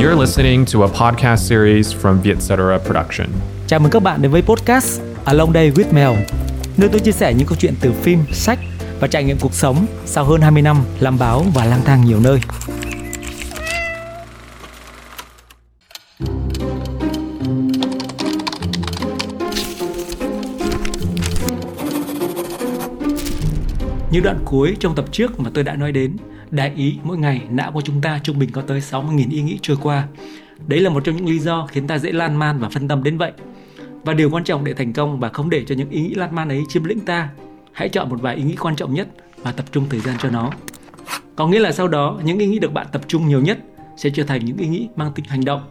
You're listening to a podcast series from Vietcetera Production. Chào mừng các bạn đến với podcast Along Day with Mel, nơi tôi chia sẻ những câu chuyện từ phim, sách và trải nghiệm cuộc sống sau hơn 20 năm làm báo và lang thang nhiều nơi. Như đoạn cuối trong tập trước mà tôi đã nói đến, đại ý mỗi ngày não của chúng ta trung bình có tới 60.000 ý nghĩ trôi qua. Đấy là một trong những lý do khiến ta dễ lan man và phân tâm đến vậy. Và điều quan trọng để thành công và không để cho những ý nghĩ lan man ấy chiếm lĩnh ta, hãy chọn một vài ý nghĩ quan trọng nhất và tập trung thời gian cho nó. Có nghĩa là sau đó những ý nghĩ được bạn tập trung nhiều nhất sẽ trở thành những ý nghĩ mang tính hành động.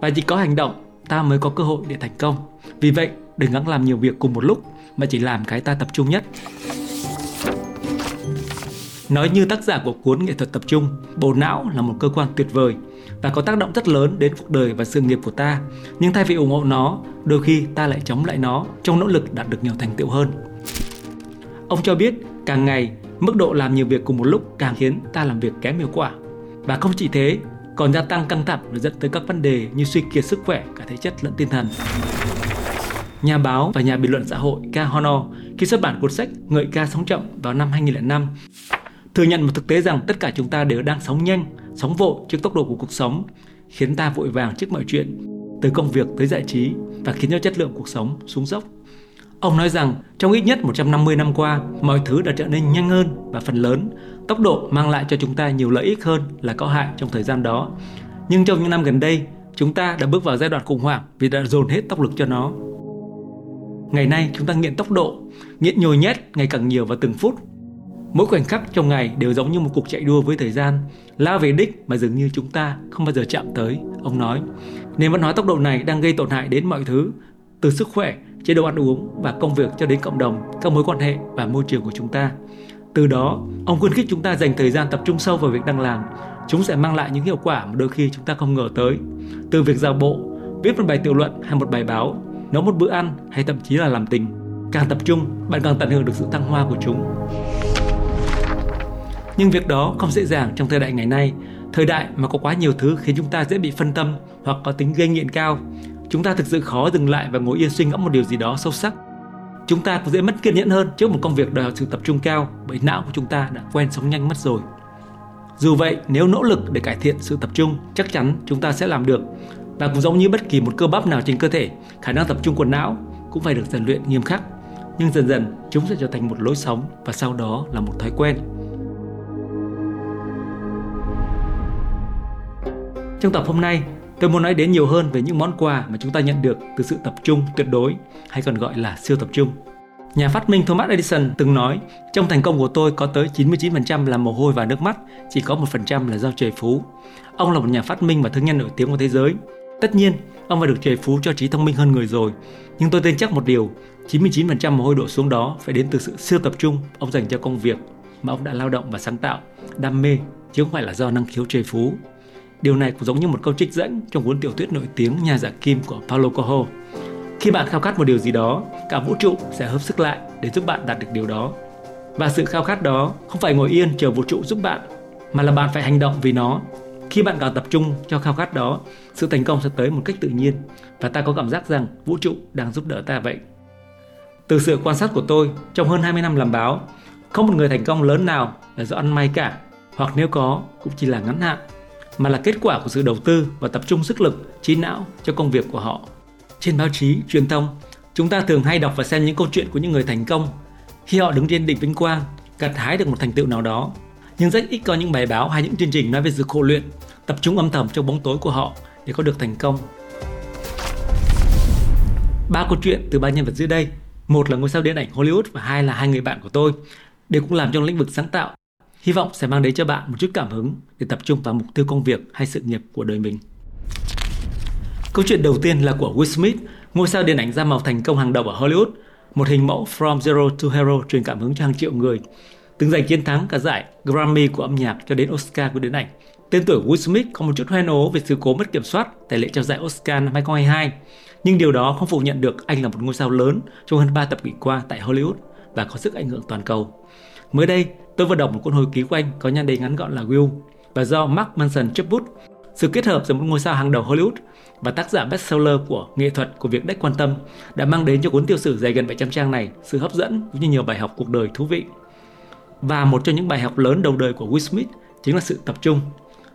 Và chỉ có hành động ta mới có cơ hội để thành công. Vì vậy, đừng gắng làm nhiều việc cùng một lúc mà chỉ làm cái ta tập trung nhất. Nói như tác giả của cuốn nghệ thuật tập trung, bộ não là một cơ quan tuyệt vời và có tác động rất lớn đến cuộc đời và sự nghiệp của ta. Nhưng thay vì ủng hộ nó, đôi khi ta lại chống lại nó trong nỗ lực đạt được nhiều thành tựu hơn. Ông cho biết, càng ngày, mức độ làm nhiều việc cùng một lúc càng khiến ta làm việc kém hiệu quả. Và không chỉ thế, còn gia tăng căng thẳng và dẫn tới các vấn đề như suy kiệt sức khỏe cả thể chất lẫn tinh thần. Nhà báo và nhà bình luận xã hội K. Honor khi xuất bản cuốn sách Ngợi ca sống chậm vào năm 2005 thừa nhận một thực tế rằng tất cả chúng ta đều đang sống nhanh, sống vội trước tốc độ của cuộc sống, khiến ta vội vàng trước mọi chuyện, từ công việc tới giải trí và khiến cho chất lượng cuộc sống xuống dốc. Ông nói rằng trong ít nhất 150 năm qua, mọi thứ đã trở nên nhanh hơn và phần lớn, tốc độ mang lại cho chúng ta nhiều lợi ích hơn là có hại trong thời gian đó. Nhưng trong những năm gần đây, chúng ta đã bước vào giai đoạn khủng hoảng vì đã dồn hết tốc lực cho nó. Ngày nay chúng ta nghiện tốc độ, nghiện nhồi nhét ngày càng nhiều vào từng phút Mỗi khoảnh khắc trong ngày đều giống như một cuộc chạy đua với thời gian, lao về đích mà dường như chúng ta không bao giờ chạm tới, ông nói. Nền văn hóa tốc độ này đang gây tổn hại đến mọi thứ, từ sức khỏe, chế độ ăn uống và công việc cho đến cộng đồng, các mối quan hệ và môi trường của chúng ta. Từ đó, ông khuyến khích chúng ta dành thời gian tập trung sâu vào việc đang làm. Chúng sẽ mang lại những hiệu quả mà đôi khi chúng ta không ngờ tới. Từ việc giao bộ, viết một bài tiểu luận hay một bài báo, nấu một bữa ăn hay thậm chí là làm tình. Càng tập trung, bạn càng tận hưởng được sự thăng hoa của chúng. Nhưng việc đó không dễ dàng trong thời đại ngày nay, thời đại mà có quá nhiều thứ khiến chúng ta dễ bị phân tâm hoặc có tính gây nghiện cao. Chúng ta thực sự khó dừng lại và ngồi yên suy ngẫm một điều gì đó sâu sắc. Chúng ta cũng dễ mất kiên nhẫn hơn trước một công việc đòi hỏi sự tập trung cao bởi não của chúng ta đã quen sống nhanh mất rồi. Dù vậy, nếu nỗ lực để cải thiện sự tập trung, chắc chắn chúng ta sẽ làm được. Và cũng giống như bất kỳ một cơ bắp nào trên cơ thể, khả năng tập trung của não cũng phải được rèn luyện nghiêm khắc. Nhưng dần dần, chúng sẽ trở thành một lối sống và sau đó là một thói quen. Trong tập hôm nay, tôi muốn nói đến nhiều hơn về những món quà mà chúng ta nhận được từ sự tập trung tuyệt đối hay còn gọi là siêu tập trung. Nhà phát minh Thomas Edison từng nói, trong thành công của tôi có tới 99% là mồ hôi và nước mắt, chỉ có 1% là do trời phú. Ông là một nhà phát minh và thương nhân nổi tiếng của thế giới. Tất nhiên, ông phải được trời phú cho trí thông minh hơn người rồi. Nhưng tôi tin chắc một điều, 99% mồ hôi đổ xuống đó phải đến từ sự siêu tập trung ông dành cho công việc mà ông đã lao động và sáng tạo, đam mê, chứ không phải là do năng khiếu trời phú. Điều này cũng giống như một câu trích dẫn trong cuốn tiểu thuyết nổi tiếng Nhà giả kim của Paulo Coelho. Khi bạn khao khát một điều gì đó, cả vũ trụ sẽ hợp sức lại để giúp bạn đạt được điều đó. Và sự khao khát đó không phải ngồi yên chờ vũ trụ giúp bạn, mà là bạn phải hành động vì nó. Khi bạn càng tập trung cho khao khát đó, sự thành công sẽ tới một cách tự nhiên và ta có cảm giác rằng vũ trụ đang giúp đỡ ta vậy. Từ sự quan sát của tôi, trong hơn 20 năm làm báo, không một người thành công lớn nào là do ăn may cả, hoặc nếu có cũng chỉ là ngắn hạn mà là kết quả của sự đầu tư và tập trung sức lực, trí não cho công việc của họ. Trên báo chí, truyền thông, chúng ta thường hay đọc và xem những câu chuyện của những người thành công khi họ đứng trên đỉnh vinh quang, gặt hái được một thành tựu nào đó. Nhưng rất ít có những bài báo hay những chương trình nói về sự khổ luyện, tập trung âm thầm trong bóng tối của họ để có được thành công. Ba câu chuyện từ ba nhân vật dưới đây, một là ngôi sao điện ảnh Hollywood và hai là hai người bạn của tôi, đều cũng làm trong lĩnh vực sáng tạo Hy vọng sẽ mang đến cho bạn một chút cảm hứng để tập trung vào mục tiêu công việc hay sự nghiệp của đời mình. Câu chuyện đầu tiên là của Will Smith, ngôi sao điện ảnh da màu thành công hàng đầu ở Hollywood, một hình mẫu From Zero to Hero truyền cảm hứng cho hàng triệu người, từng giành chiến thắng cả giải Grammy của âm nhạc cho đến Oscar của điện ảnh. Tên tuổi Will Smith có một chút hoen ố về sự cố mất kiểm soát tại lễ trao giải Oscar năm 2022, nhưng điều đó không phủ nhận được anh là một ngôi sao lớn trong hơn 3 thập kỷ qua tại Hollywood và có sức ảnh hưởng toàn cầu. Mới đây, tôi vừa đọc một cuốn hồi ký của anh có nhan đề ngắn gọn là Will và do Mark Manson chấp bút. Sự kết hợp giữa một ngôi sao hàng đầu Hollywood và tác giả bestseller của nghệ thuật của việc đách quan tâm đã mang đến cho cuốn tiểu sử dày gần 700 trang này sự hấp dẫn cũng như nhiều bài học cuộc đời thú vị. Và một trong những bài học lớn đầu đời của Will Smith chính là sự tập trung.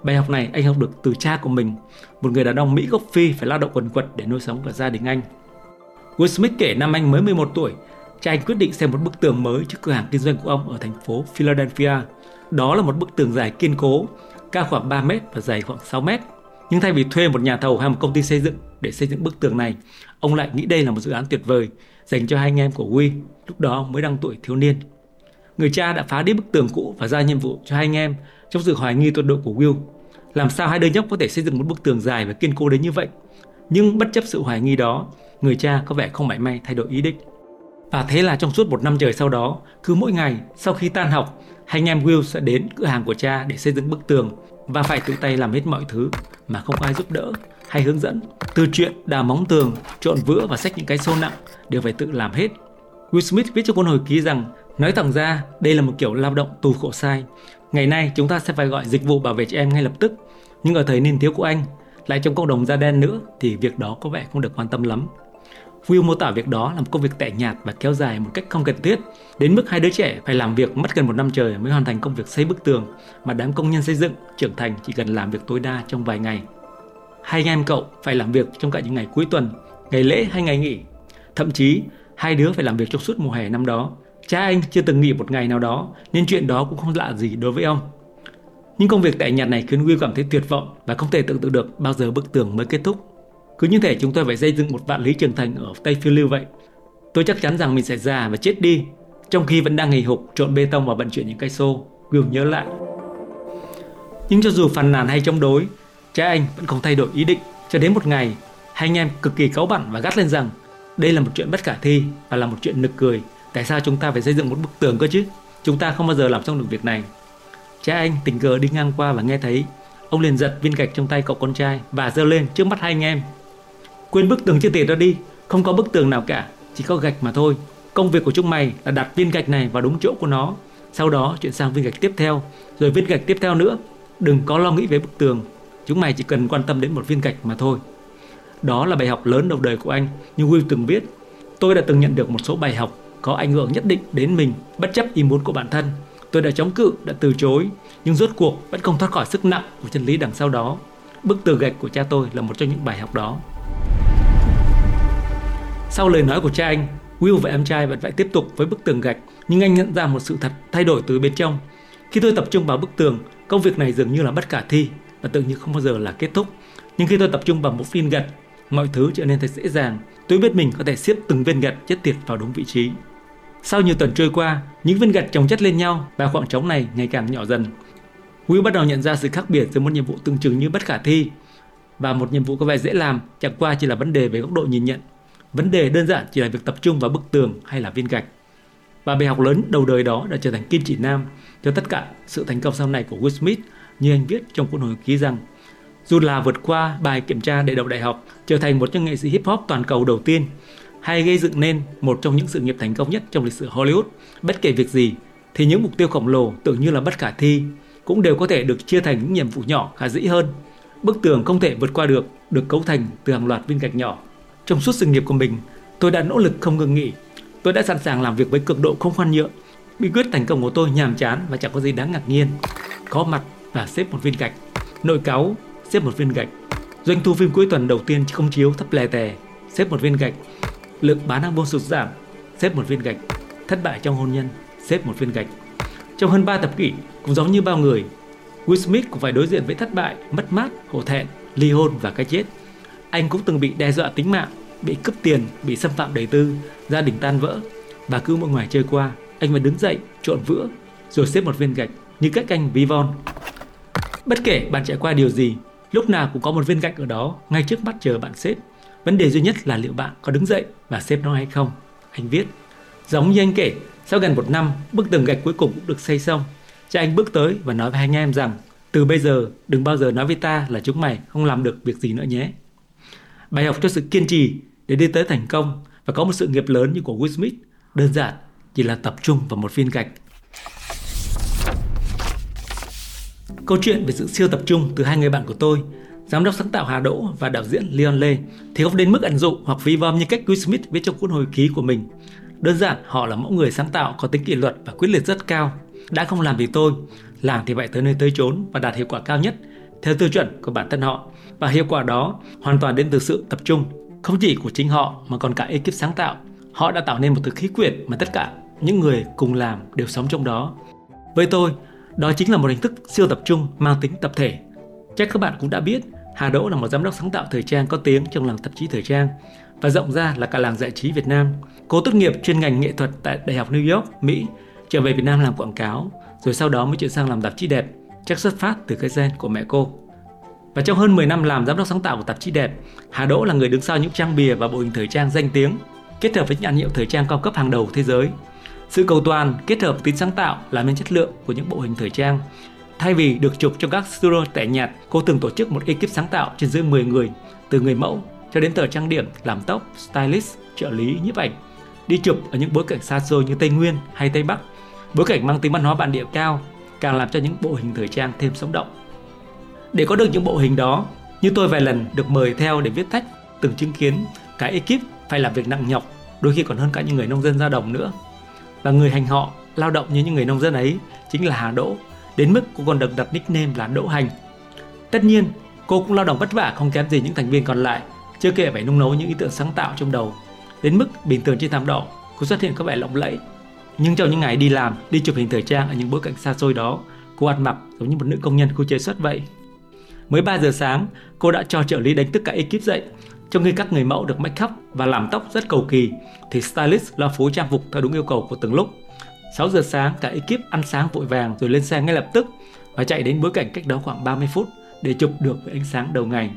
Bài học này anh học được từ cha của mình, một người đàn ông Mỹ gốc Phi phải lao động quần quật để nuôi sống cả gia đình anh. Will Smith kể năm anh mới 11 tuổi, cha anh quyết định xem một bức tường mới trước cửa hàng kinh doanh của ông ở thành phố Philadelphia. Đó là một bức tường dài kiên cố, cao khoảng 3 mét và dày khoảng 6 mét. Nhưng thay vì thuê một nhà thầu hay một công ty xây dựng để xây dựng bức tường này, ông lại nghĩ đây là một dự án tuyệt vời dành cho hai anh em của Will, lúc đó mới đang tuổi thiếu niên. Người cha đã phá đi bức tường cũ và ra nhiệm vụ cho hai anh em trong sự hoài nghi tuyệt độ của Will. Làm sao hai đứa nhóc có thể xây dựng một bức tường dài và kiên cố đến như vậy? Nhưng bất chấp sự hoài nghi đó, người cha có vẻ không mảy may thay đổi ý định. Và thế là trong suốt một năm trời sau đó, cứ mỗi ngày sau khi tan học, hai anh em Will sẽ đến cửa hàng của cha để xây dựng bức tường và phải tự tay làm hết mọi thứ mà không ai giúp đỡ hay hướng dẫn. Từ chuyện đào móng tường, trộn vữa và xách những cái xô nặng đều phải tự làm hết. Will Smith viết trong cuốn hồi ký rằng nói thẳng ra đây là một kiểu lao động tù khổ sai. Ngày nay chúng ta sẽ phải gọi dịch vụ bảo vệ trẻ em ngay lập tức. Nhưng ở thời niên thiếu của anh, lại trong cộng đồng da đen nữa thì việc đó có vẻ không được quan tâm lắm. Will mô tả việc đó là một công việc tẻ nhạt và kéo dài một cách không cần thiết, đến mức hai đứa trẻ phải làm việc mất gần một năm trời mới hoàn thành công việc xây bức tường mà đám công nhân xây dựng trưởng thành chỉ cần làm việc tối đa trong vài ngày. Hai anh em cậu phải làm việc trong cả những ngày cuối tuần, ngày lễ hay ngày nghỉ. Thậm chí, hai đứa phải làm việc trong suốt mùa hè năm đó. Cha anh chưa từng nghỉ một ngày nào đó, nên chuyện đó cũng không lạ gì đối với ông. Nhưng công việc tẻ nhạt này khiến Will cảm thấy tuyệt vọng và không thể tưởng tượng được bao giờ bức tường mới kết thúc. Cứ như thể chúng tôi phải xây dựng một vạn lý trường thành ở Tây Phiêu Lưu vậy. Tôi chắc chắn rằng mình sẽ già và chết đi, trong khi vẫn đang hì hục trộn bê tông và vận chuyển những cây xô. Gương nhớ lại. Nhưng cho dù phàn nàn hay chống đối, cha anh vẫn không thay đổi ý định. Cho đến một ngày, hai anh em cực kỳ cáu bẳn và gắt lên rằng đây là một chuyện bất khả thi và là một chuyện nực cười. Tại sao chúng ta phải xây dựng một bức tường cơ chứ? Chúng ta không bao giờ làm xong được việc này. Cha anh tình cờ đi ngang qua và nghe thấy Ông liền giật viên gạch trong tay cậu con trai và giơ lên trước mắt hai anh em Quên bức tường chưa tiền ra đi. Không có bức tường nào cả Chỉ có gạch mà thôi. Công việc của chúng mày là đặt viên gạch này vào đúng chỗ của nó. Sau đó chuyển sang viên gạch tiếp theo. Rồi viên gạch tiếp theo nữa. Đừng có lo nghĩ về bức tường. Chúng mày chỉ cần quan tâm đến một viên gạch mà thôi. Đó là bài học lớn đầu đời của anh Như Will từng viết. Tôi đã từng nhận được một số bài học có ảnh hưởng nhất định đến mình bất chấp ý muốn của bản thân. Tôi đã chống cự, đã từ chối, nhưng rốt cuộc vẫn không thoát khỏi sức nặng của chân lý đằng sau đó. Bức tường gạch của cha tôi là một trong những bài học đó. Sau lời nói của cha anh, Will và em trai vẫn phải tiếp tục với bức tường gạch, nhưng anh nhận ra một sự thật thay đổi từ bên trong. Khi tôi tập trung vào bức tường, công việc này dường như là bất khả thi và tự như không bao giờ là kết thúc. Nhưng khi tôi tập trung vào một viên gạch, mọi thứ trở nên thật dễ dàng. Tôi biết mình có thể xếp từng viên gạch chất tiệt vào đúng vị trí. Sau nhiều tuần trôi qua, những viên gạch chồng chất lên nhau và khoảng trống này ngày càng nhỏ dần. Will bắt đầu nhận ra sự khác biệt giữa một nhiệm vụ tưởng chừng như bất khả thi và một nhiệm vụ có vẻ dễ làm chẳng qua chỉ là vấn đề về góc độ nhìn nhận Vấn đề đơn giản chỉ là việc tập trung vào bức tường hay là viên gạch. Và bài học lớn đầu đời đó đã trở thành kim chỉ nam cho tất cả sự thành công sau này của Will Smith như anh viết trong cuốn hồi ký rằng dù là vượt qua bài kiểm tra để đậu đại học, trở thành một trong nghệ sĩ hip hop toàn cầu đầu tiên, hay gây dựng nên một trong những sự nghiệp thành công nhất trong lịch sử Hollywood, bất kể việc gì, thì những mục tiêu khổng lồ tưởng như là bất khả thi cũng đều có thể được chia thành những nhiệm vụ nhỏ khả dĩ hơn. Bức tường không thể vượt qua được, được cấu thành từ hàng loạt viên gạch nhỏ trong suốt sự nghiệp của mình, tôi đã nỗ lực không ngừng nghỉ. Tôi đã sẵn sàng làm việc với cực độ không khoan nhượng. Bí quyết thành công của tôi nhàm chán và chẳng có gì đáng ngạc nhiên. Có mặt và xếp một viên gạch. Nội cáo, xếp một viên gạch. Doanh thu phim cuối tuần đầu tiên không chiếu thấp lè tè, xếp một viên gạch. Lượng bán album sụt giảm, xếp một viên gạch. Thất bại trong hôn nhân, xếp một viên gạch. Trong hơn 3 thập kỷ, cũng giống như bao người, Will Smith cũng phải đối diện với thất bại, mất mát, hổ thẹn, ly hôn và cái chết anh cũng từng bị đe dọa tính mạng, bị cướp tiền, bị xâm phạm đời tư, gia đình tan vỡ. Và cứ một ngoài chơi qua, anh phải đứng dậy, trộn vữa, rồi xếp một viên gạch như cách anh ví von. Bất kể bạn trải qua điều gì, lúc nào cũng có một viên gạch ở đó ngay trước mắt chờ bạn xếp. Vấn đề duy nhất là liệu bạn có đứng dậy và xếp nó hay không. Anh viết, giống như anh kể, sau gần một năm, bức tường gạch cuối cùng cũng được xây xong. Cha anh bước tới và nói với hai anh em rằng, từ bây giờ đừng bao giờ nói với ta là chúng mày không làm được việc gì nữa nhé. Bài học cho sự kiên trì để đi tới thành công và có một sự nghiệp lớn như của Will Smith đơn giản chỉ là tập trung vào một viên gạch. Câu chuyện về sự siêu tập trung từ hai người bạn của tôi, giám đốc sáng tạo Hà Đỗ và đạo diễn Leon Lê thì không đến mức ẩn dụ hoặc vi vom như cách Will Smith viết trong cuốn hồi ký của mình. Đơn giản họ là mẫu người sáng tạo có tính kỷ luật và quyết liệt rất cao. Đã không làm vì tôi, làm thì phải tới nơi tới chốn và đạt hiệu quả cao nhất theo tiêu chuẩn của bản thân họ. Và hiệu quả đó hoàn toàn đến từ sự tập trung, không chỉ của chính họ mà còn cả ekip sáng tạo. Họ đã tạo nên một thứ khí quyển mà tất cả những người cùng làm đều sống trong đó. Với tôi, đó chính là một hình thức siêu tập trung mang tính tập thể. Chắc các bạn cũng đã biết, Hà Đỗ là một giám đốc sáng tạo thời trang có tiếng trong làng tạp chí thời trang và rộng ra là cả làng giải trí Việt Nam. Cô tốt nghiệp chuyên ngành nghệ thuật tại Đại học New York, Mỹ, trở về Việt Nam làm quảng cáo, rồi sau đó mới chuyển sang làm tạp chí đẹp, chắc xuất phát từ cái gen của mẹ cô. Và trong hơn 10 năm làm giám đốc sáng tạo của tạp chí đẹp, Hà Đỗ là người đứng sau những trang bìa và bộ hình thời trang danh tiếng, kết hợp với nhãn hiệu thời trang cao cấp hàng đầu thế giới. Sự cầu toàn kết hợp tính sáng tạo làm nên chất lượng của những bộ hình thời trang. Thay vì được chụp trong các studio tẻ nhạt, cô từng tổ chức một ekip sáng tạo trên dưới 10 người, từ người mẫu cho đến tờ trang điểm, làm tóc, stylist, trợ lý, nhiếp ảnh. Đi chụp ở những bối cảnh xa xôi như Tây Nguyên hay Tây Bắc, bối cảnh mang tính văn hóa bản địa cao, càng làm cho những bộ hình thời trang thêm sống động. Để có được những bộ hình đó, như tôi vài lần được mời theo để viết thách từng chứng kiến cái ekip phải làm việc nặng nhọc, đôi khi còn hơn cả những người nông dân ra đồng nữa. Và người hành họ, lao động như những người nông dân ấy chính là Hà Đỗ, đến mức cô còn được đặt nickname là Đỗ Hành. Tất nhiên, cô cũng lao động vất vả không kém gì những thành viên còn lại, chưa kể phải nung nấu những ý tưởng sáng tạo trong đầu. Đến mức bình thường trên thảm đỏ, cô xuất hiện có vẻ lộng lẫy. Nhưng trong những ngày đi làm, đi chụp hình thời trang ở những bối cảnh xa xôi đó, cô ăn mặc giống như một nữ công nhân khu chế xuất vậy. Mới 3 giờ sáng, cô đã cho trợ lý đánh thức cả ekip dậy. Trong khi các người mẫu được make up và làm tóc rất cầu kỳ, thì stylist lo phối trang phục theo đúng yêu cầu của từng lúc. 6 giờ sáng, cả ekip ăn sáng vội vàng rồi lên xe ngay lập tức và chạy đến bối cảnh cách đó khoảng 30 phút để chụp được với ánh sáng đầu ngày.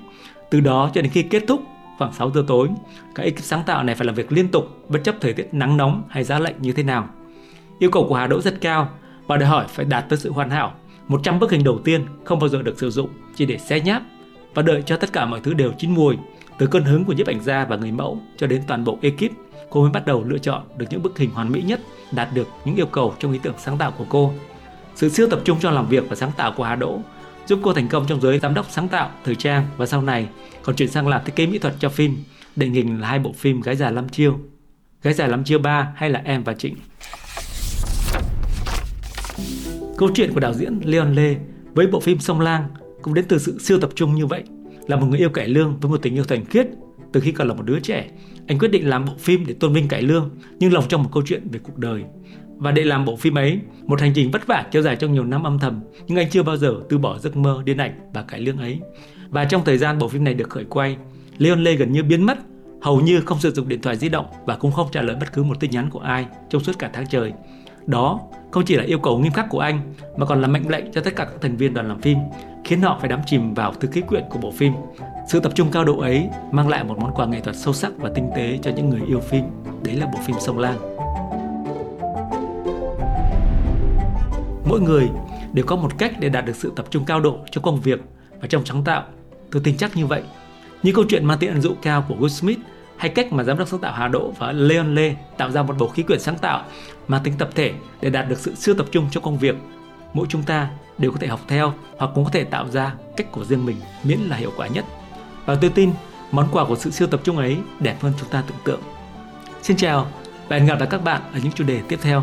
Từ đó cho đến khi kết thúc khoảng 6 giờ tối, các ekip sáng tạo này phải làm việc liên tục bất chấp thời tiết nắng nóng hay giá lạnh như thế nào. Yêu cầu của Hà Đỗ rất cao và đòi hỏi phải đạt tới sự hoàn hảo 100 bức hình đầu tiên không bao giờ được sử dụng, chỉ để xé nháp và đợi cho tất cả mọi thứ đều chín mùi, từ cơn hứng của nhiếp ảnh gia và người mẫu cho đến toàn bộ ekip, cô mới bắt đầu lựa chọn được những bức hình hoàn mỹ nhất, đạt được những yêu cầu trong ý tưởng sáng tạo của cô. Sự siêu tập trung cho làm việc và sáng tạo của Hà Đỗ giúp cô thành công trong giới giám đốc sáng tạo, thời trang và sau này còn chuyển sang làm thiết kế mỹ thuật cho phim, định hình là hai bộ phim Gái già lắm chiêu, Gái già lắm chiêu 3 hay là Em và Trịnh. Câu chuyện của đạo diễn Leon Lê với bộ phim Sông Lang cũng đến từ sự siêu tập trung như vậy. Là một người yêu cải lương với một tình yêu thuần khiết từ khi còn là một đứa trẻ, anh quyết định làm bộ phim để tôn vinh cải lương nhưng lòng trong một câu chuyện về cuộc đời. Và để làm bộ phim ấy, một hành trình vất vả kéo dài trong nhiều năm âm thầm, nhưng anh chưa bao giờ từ bỏ giấc mơ điên ảnh và cải lương ấy. Và trong thời gian bộ phim này được khởi quay, Leon Lê gần như biến mất, hầu như không sử dụng điện thoại di động và cũng không trả lời bất cứ một tin nhắn của ai trong suốt cả tháng trời. Đó không chỉ là yêu cầu nghiêm khắc của anh mà còn là mệnh lệnh cho tất cả các thành viên đoàn làm phim, khiến họ phải đắm chìm vào thứ khí quyển của bộ phim. Sự tập trung cao độ ấy mang lại một món quà nghệ thuật sâu sắc và tinh tế cho những người yêu phim. Đấy là bộ phim Sông lan. Mỗi người đều có một cách để đạt được sự tập trung cao độ trong công việc và trong sáng tạo. Tôi tin chắc như vậy. Như câu chuyện mang tính ẩn dụ cao của Will Smith hay cách mà giám đốc sáng tạo Hà Đỗ và Leon Lê tạo ra một bầu khí quyển sáng tạo mang tính tập thể để đạt được sự siêu tập trung cho công việc. Mỗi chúng ta đều có thể học theo hoặc cũng có thể tạo ra cách của riêng mình miễn là hiệu quả nhất. Và tôi tin món quà của sự siêu tập trung ấy đẹp hơn chúng ta tưởng tượng. Xin chào và hẹn gặp lại các bạn ở những chủ đề tiếp theo.